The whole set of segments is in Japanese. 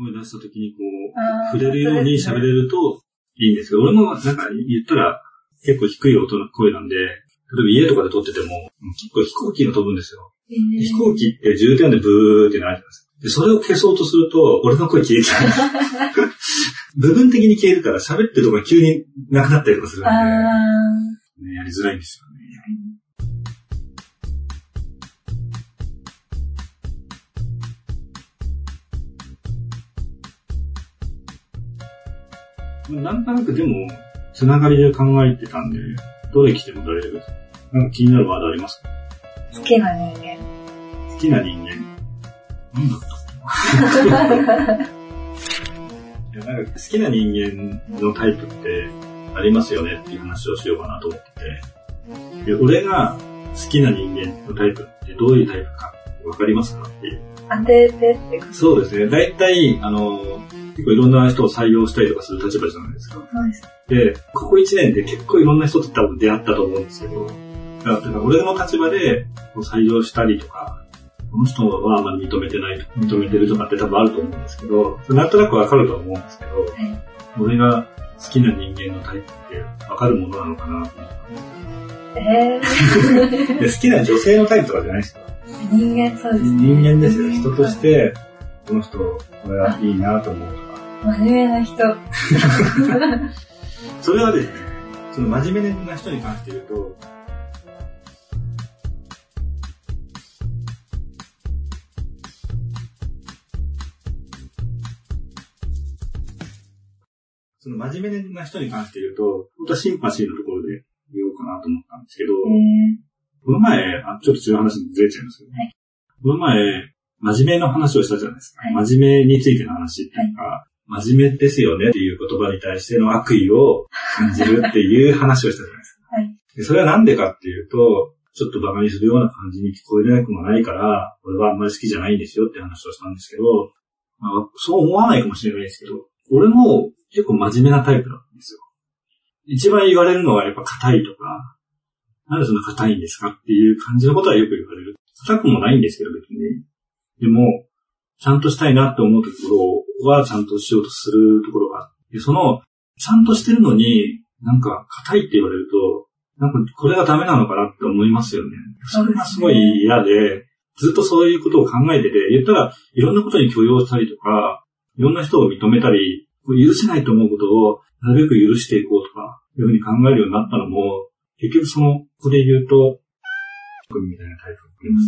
声出した時にこう、触れるように喋れるといいんですけど、俺もなんか言ったら結構低い音の声なんで、例えば家とかで撮ってても、結構飛行機が飛ぶんですよ。飛行機って重点でブーってなるじゃないですか。で、それを消そうとすると、俺の声消えちゃう。部分的に消えるから喋ってるとこが急になくなったりとかするんで、ね、やりづらいんですよなんとなくでも、つながりで考えてたんで、どれ来ても大丈夫です。なんか気になるワードありますか？好きな人間。好きな人間。なんだった？いやなんか好きな人間のタイプってありますよねっていう話をしようかなと思ってて。で俺が好きな人間のタイプってどういうタイプかわかりますかっていう。当ててってそうですね。大体、あの、結構いろんな人を採用したりとかする立場じゃないですか。そうです。で、ここ1年で結構いろんな人と多分出会ったと思うんですけど、だから俺の立場で採用したりとか、この人はあまり認めてない、認めてるとかって多分あると思うんですけど、なんとなくわかると思うんですけど、はい、俺が好きな人間のタイプってわかるものなのかなと思ったえー、好きな女性のタイプとかじゃないですか人間そうですね。人間ですよ。人として、この人、これはいいなと思う。真面目な人。それはですね、その真面目な人に関して言うと、その真面目な人に関して言うと、本当はシンパシーのところで言おうかなと思ったんですけど、この前、あ、ちょっと違う話にずれちゃいますけど、はい、この前、真面目の話をしたじゃないですか。はい、真面目についての話っていうか、はい、真面目ですよねっていう言葉に対しての悪意を感じるっていう話をしたじゃないですか。はい、でそれはなんでかっていうと、ちょっと馬鹿にするような感じに聞こえなくもないから、俺はあんまり好きじゃないんですよって話をしたんですけど、まあ、そう思わないかもしれないですけど、俺も結構真面目なタイプなんですよ。一番言われるのはやっぱ硬いとか、なんでそんな硬いんですかっていう感じのことはよく言われる。硬くもないんですけど別に。でも、ちゃんとしたいなって思うところはちゃんとしようとするところがあって、その、ちゃんとしてるのに、なんか硬いって言われると、なんかこれがダメなのかなって思いますよね。それがすごい嫌で、ずっとそういうことを考えてて、言ったらいろんなことに許容したりとか、いろんな人を認めたり、許せないと思うことをなるべく許していこうとか、いうふうに考えるようになったのも、結局その、ここで言うと、みたいなタイプがあります。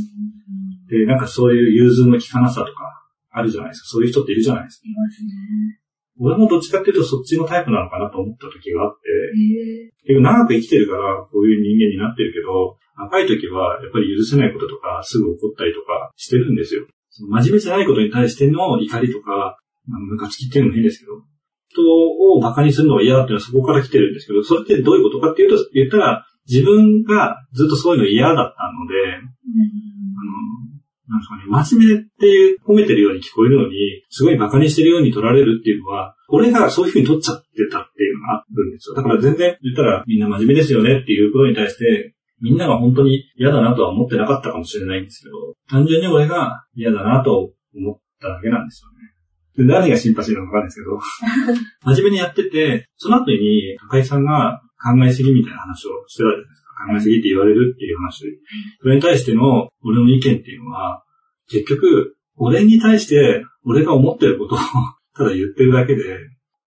で、なんかそういう融通の効かなさとか、あるじゃないですか。そういう人っているじゃないですか。いますね。俺もどっちかっていうとそっちのタイプなのかなと思った時があって、結局長く生きてるからこういう人間になってるけど、若い時はやっぱり許せないこととかすぐ怒ったりとかしてるんですよ。その真面目じゃないことに対しての怒りとか、ムカつきっていうのも変ですけど、人を馬鹿にするのが嫌だっていうのはそこから来てるんですけど、それってどういうことかっていうと、言ったら、自分がずっとそういうの嫌だったので、うん、なんかね、真面目っていう褒めてるように聞こえるのに、すごい馬鹿にしてるように取られるっていうのは、俺がそういうふうに取っちゃってたっていうのがあるんですよ。だから全然言ったらみんな真面目ですよねっていうことに対して、みんなが本当に嫌だなとは思ってなかったかもしれないんですけど、単純に俺が嫌だなと思っただけなんですよね。で何がシンパシーなのかわかんないですけど、真面目にやってて、その後に高井さんが考えすぎみたいな話をしてたじゃないですか。考えすぎって言われるっていう話。それに対しての俺の意見っていうのは、結局、俺に対して俺が思ってることを ただ言ってるだけで、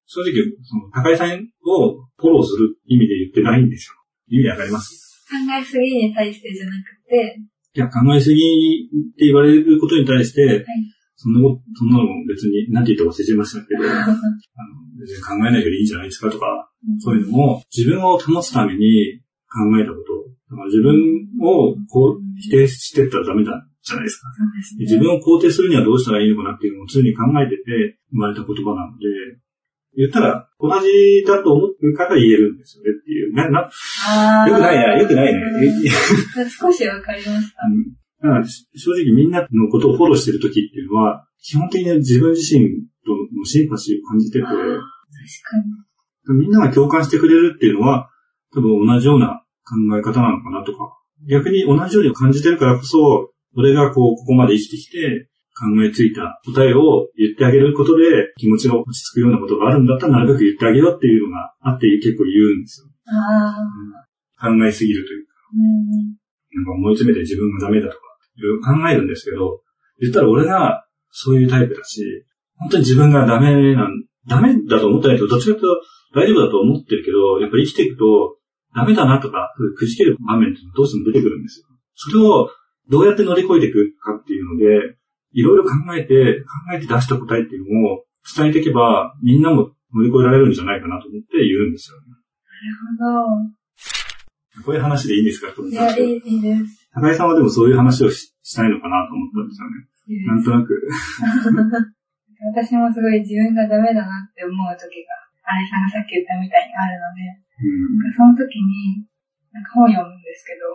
正直、その高井さんをフォローする意味で言ってないんですよ。意味わかります？考えすぎに対してじゃなくて。いや、考えすぎって言われることに対して、はいそんなこと、そんなの別に、なんて言って忘れちゃいましたけど、あの別に考えないよりいいんじゃないですかとか、うん、そういうのも自分を保つために考えたこと、だから自分をこう否定してったらダメだじゃないですか、ね、自分を肯定するにはどうしたらいいのかなっていうのを常に考えてて生まれた言葉なので、言ったら、同じだと思うから言えるんですよねっていう。な、な、よくないな、よくないね。少しわかりました。うんだから正直みんなのことをフォローしてる時っていうのは、基本的に自分自身とのシンパシーを感じてて、確かに。みんなが共感してくれるっていうのは、多分同じような考え方なのかなとか、逆に同じように感じてるからこそ、俺がこう、ここまで生きてきて、考えついた答えを言ってあげることで気持ちが落ち着くようなことがあるんだったらなるべく言ってあげようっていうのがあって結構言うんですよ。あ考えすぎるというか。うん。なんか思い詰めて自分がダメだとか、いろいろ考えるんですけど、言ったら俺がそういうタイプだし、本当に自分がダメなん、ダメだと思ってないと、どっちかというと大丈夫だと思ってるけど、やっぱり生きていくと、ダメだなとか、くじける場面ってどうしても出てくるんですよ。それをどうやって乗り越えていくかっていうので、いろいろ考えて、考えて出した答えっていうのを伝えていけば、みんなも乗り越えられるんじゃないかなと思って言うんですよね。なるこういう話でいいんですか？ほど。いや、いい、いいです。高井さんはでもそういう話をししたいのかなと思ったんですよね。なんとなく。私もすごい自分がダメだなって思う時が、新井さんがさっき言ったみたいにあるので、その時に、なんか本読むんですけど、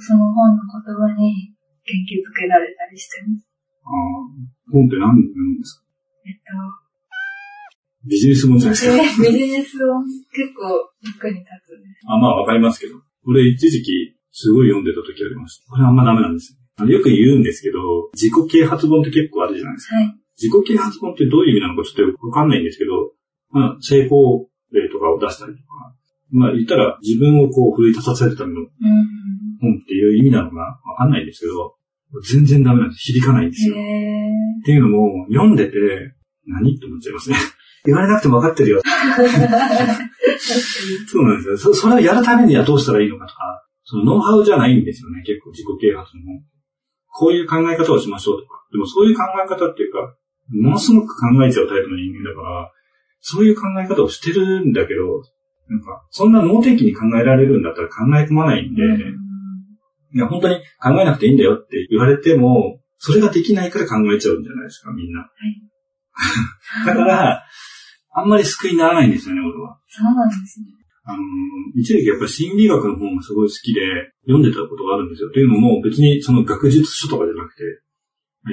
その本の言葉に元気づけられたりしてます。ああ、本って何読むんですか？えっと、ビジネス本じゃないですか？ビジネスを結構役に立つんです。あまあわかりますけど。俺一時期すごい読んでた時ありました。これあんまダメなんですよ。あのよく言うんですけど、自己啓発本って結構あるじゃないですか。はい。自己啓発本ってどういう意味なのかちょっとわかんないんですけど、まあ成功例とかを出したりとか、まあ言ったら自分をこう奮い立たせるためのうん。本っていう意味なのかわかんないんですけど、全然ダメなんです。響かないんですよ。へっていうのも、読んでて、何って思っちゃいますね。言われなくても分かってるよ。そうなんですよ。そそれをやるためにはどうしたらいいのかとか、そのノウハウじゃないんですよね、結構自己啓発の。こういう考え方をしましょうとか。でもそういう考え方っていうか、ものすごく考えちゃうタイプの人間だから、そういう考え方をしてるんだけど、なんか、そんな脳天気に考えられるんだったら考え込まないんで、うんいや、本当に考えなくていいんだよって言われても、それができないから考えちゃうんじゃないですか、みんな。だから、あんまり救いにならないんですよね、俺は。そうなんですね。あのー、一時期やっぱり心理学の本がすごい好きで読んでたことがあるんですよ。というのも別にその学術書とかじゃなくて、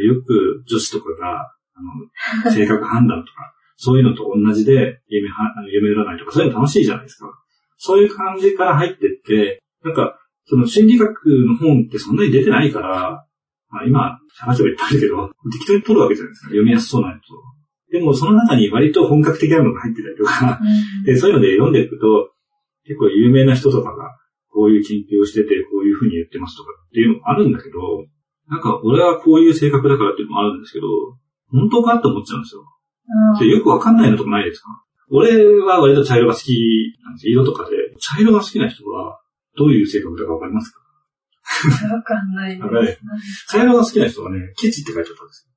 よく女子とかが、あの、性格判断とか、そういうのと同じで夢は、あの夢占いとか、そういうの楽しいじゃないですか。そういう感じから入ってって、なんか、その心理学の本ってそんなに出てないから、まあ今、探せばいっぱいあるけど、適当に取るわけじゃないですか。読みやすそうなやつを。でもその中に割と本格的なのが入ってたりとか、うんで、そういうので読んでいくと、結構有名な人とかが、こういう研究をしてて、こういうふうに言ってますとかっていうのもあるんだけど、なんか俺はこういう性格だからっていうのもあるんですけど、本当かって思っちゃうんですよ。で、よくわかんないのとかないですか？俺は割と茶色が好きなんです色とかで。茶色が好きな人は、どういう性格だかわかりますか？うんわかんないです。茶色が好きな人はね、ケチって書いてあったんです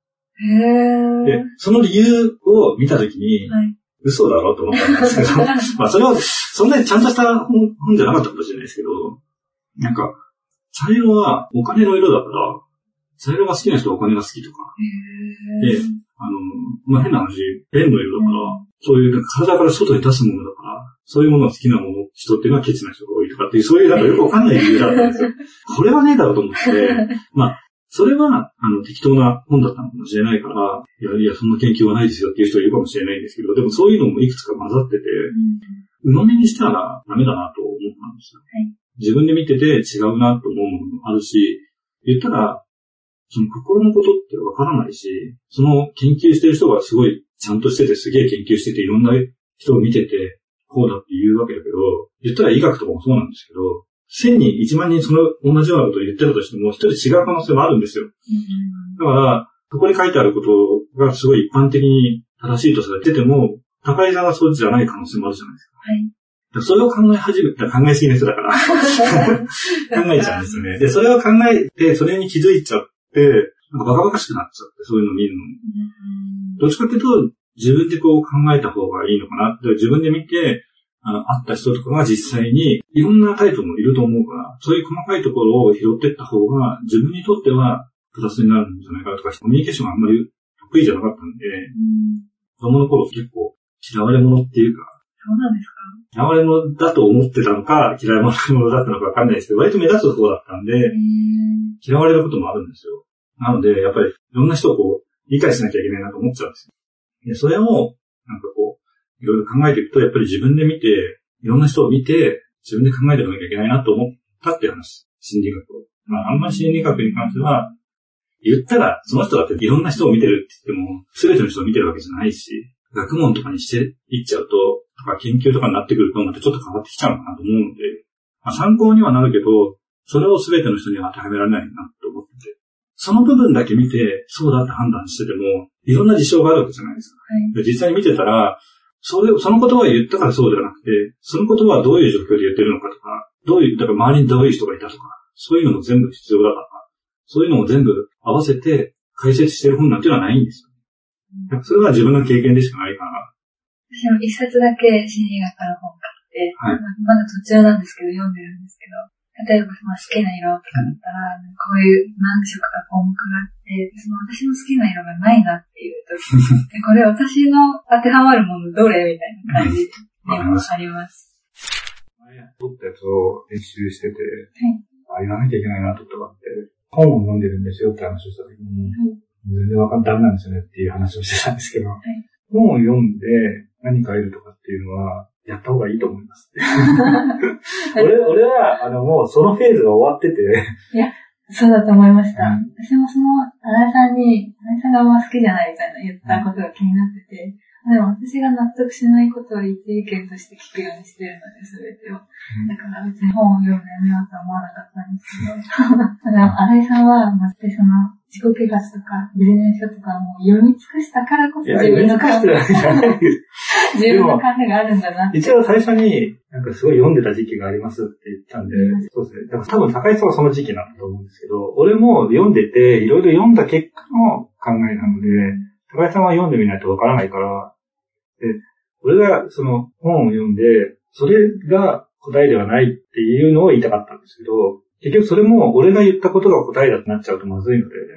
へよ。でー。、その理由を見たときに、はい。嘘だろうと思ったんですけど、まあそれは、そんなにちゃんとした本本じゃなかったかもしれないですけど、なんか、茶色はお金の色だから、茶色が好きな人はお金が好きとか、で。あの、まあ、変な話、ペンの色だから、そういう体から外に出すものだから、そういうものが好きなもの、人っていうのはケチな人が多いとかっていう、そういうなんかよくわかんない理由だったんですよ。これはねえだろうと思って、まあ、それは、あの、適当な本だったのかもしれないから、いやいや、そんな研究はないですよっていう人いるかもしれないんですけど、でもそういうのもいくつか混ざってて、鵜呑みにしたらダメだなと思ったんですよ。はい自分で見てて違うなと思うものもあるし、言ったら、その心のことってわからないし、その研究してる人がすごいちゃんとしててすげえ研究してていろんな人を見てて、こうだって言うわけだけど、言ったら医学とかもそうなんですけど、1000人、1万人その同じようなことを言ってたとしても、一人違う可能性もあるんですよ。うんだから、そこに書いてあることがすごい一般的に正しいとされてても、高井さんはそうじゃない可能性もあるじゃないですか。はい。それを考え始めた、考えすぎな人だから、考えちゃうんですよね。で、それを考えて、それに気づいちゃって、なんかバカバカしくなっちゃって、そういうのを見るのどっちかっていうと、自分でこう考えた方がいいのかな。って、自分で見て、あった人とかが実際に、いろんなタイプもいると思うから、そういう細かいところを拾っていった方が、自分にとってはプラスになるんじゃないかなとか、コミュニケーションがあんまり得意じゃなかったんで、うん。子供の頃結構嫌われ者っていうか、そうなんですか？嫌われ者だと思ってたのか、嫌い者だったのかわかんないですけど、割と目立つ方だったんで、嫌われることもあるんですよ。なので、やっぱり、いろんな人をこう、理解しなきゃいけないなと思っちゃうんですよ。で、それを、なんかこう、いろいろ考えていくと、やっぱり自分で見て、いろんな人を見て、自分で考えていかなきゃいけないなと思ったっていう話。心理学を。まあ、あんまり心理学に関しては、言ったら、その人だっていろんな人を見てるって言っても、すべての人を見てるわけじゃないし、学問とかにしていっちゃうと、とか研究とかになってくると、またちょっと変わってきちゃうのかなと思うので、まあ、参考にはなるけど、それをすべての人には当てはめられないなと思ってて、その部分だけ見て、そうだって判断してても、いろんな事象があるわけじゃないですか。はい、で実際に見てたら、それ、その言葉を言ったからそうではなくて、その言葉はどういう状況で言ってるのかとか、どういう、だから周りにどういう人がいたとか、そういうのも全部必要だから、そういうのも全部合わせて解説してる本なんていうのはないんですよ。それは自分の経験でしかないから。私も一冊だけ心理学の本買って、はい、まだ途中なんですけど読んでるんですけど、例えば、まあ、好きな色とかだったら、こういう何色か項目があって、その私の好きな色がないなっていう時これ私の当てはまるものどれみたいな感じでもあります。前撮ったやつを練習してて、はい、あ、言わなきゃいけないなと思って、本を読んでるんですよって話をした時に、はい、全然わかんダメなんですよねっていう話をしてたんですけど、はい、本を読んで何か得るとかっていうのは、やった方がいいと思います。俺、俺は、あの、もうそのフェーズが終わってて。いや、そうだと思いました。うん、私もその、新井さんに、新井さんがあんま好きじゃないみたいな言ったことが気になってて、でも私が納得しないことを一意見として聞くようにしてるので、すべてを。だから別に本を読むのやめようとは思わなかったんですけど、ただ、新井さんは、まずその、自己啓発とか、ビジネス書とかも読み尽くしたからこそ自分の考え、自分の考えがあるんだな。一応最初に、なんかすごい読んでた時期がありますって言ったんで、そうですね。だから多分高井さんはその時期なんだと思うんですけど、俺も読んでて、いろいろ読んだ結果の考えなので、高井さんは読んでみないとわからないから、で、俺がその本を読んで、それが答えではないっていうのを言いたかったんですけど、結局それも俺が言ったことが答えだとなっちゃうとまずいので、はい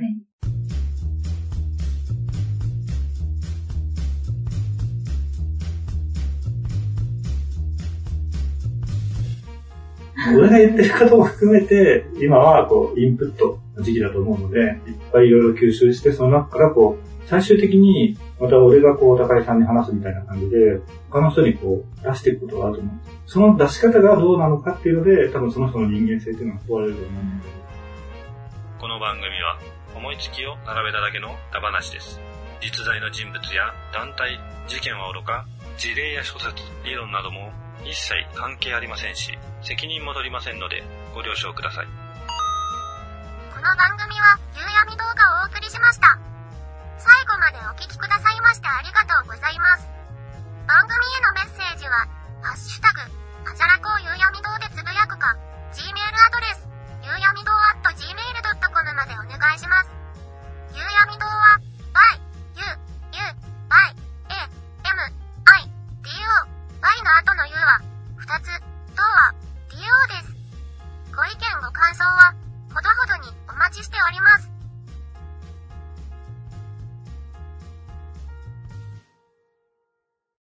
俺が言ってることも含めて、今はこう、インプットの時期だと思うので、いっぱいいろいろ吸収して、その中からこう、最終的に、また俺がこう、高井さんに話すみたいな感じで、他の人にこう、出していくことがあると思う。その出し方がどうなのかっていうので、多分その人の人間性っていうのが問われると思うので。この番組は、思いつきを並べただけのダ話です。実在の人物や団体、事件はおろか、事例や諸説、理論なども一切関係ありませんし、責任も取りませんので、ご了承ください。この番組は、夕闇動画最後までお聴きくださいましてありがとうございます。番組へのメッセージは、ハッシュタグ、はじゃらこをゆうやみ堂でつぶやくか、gmail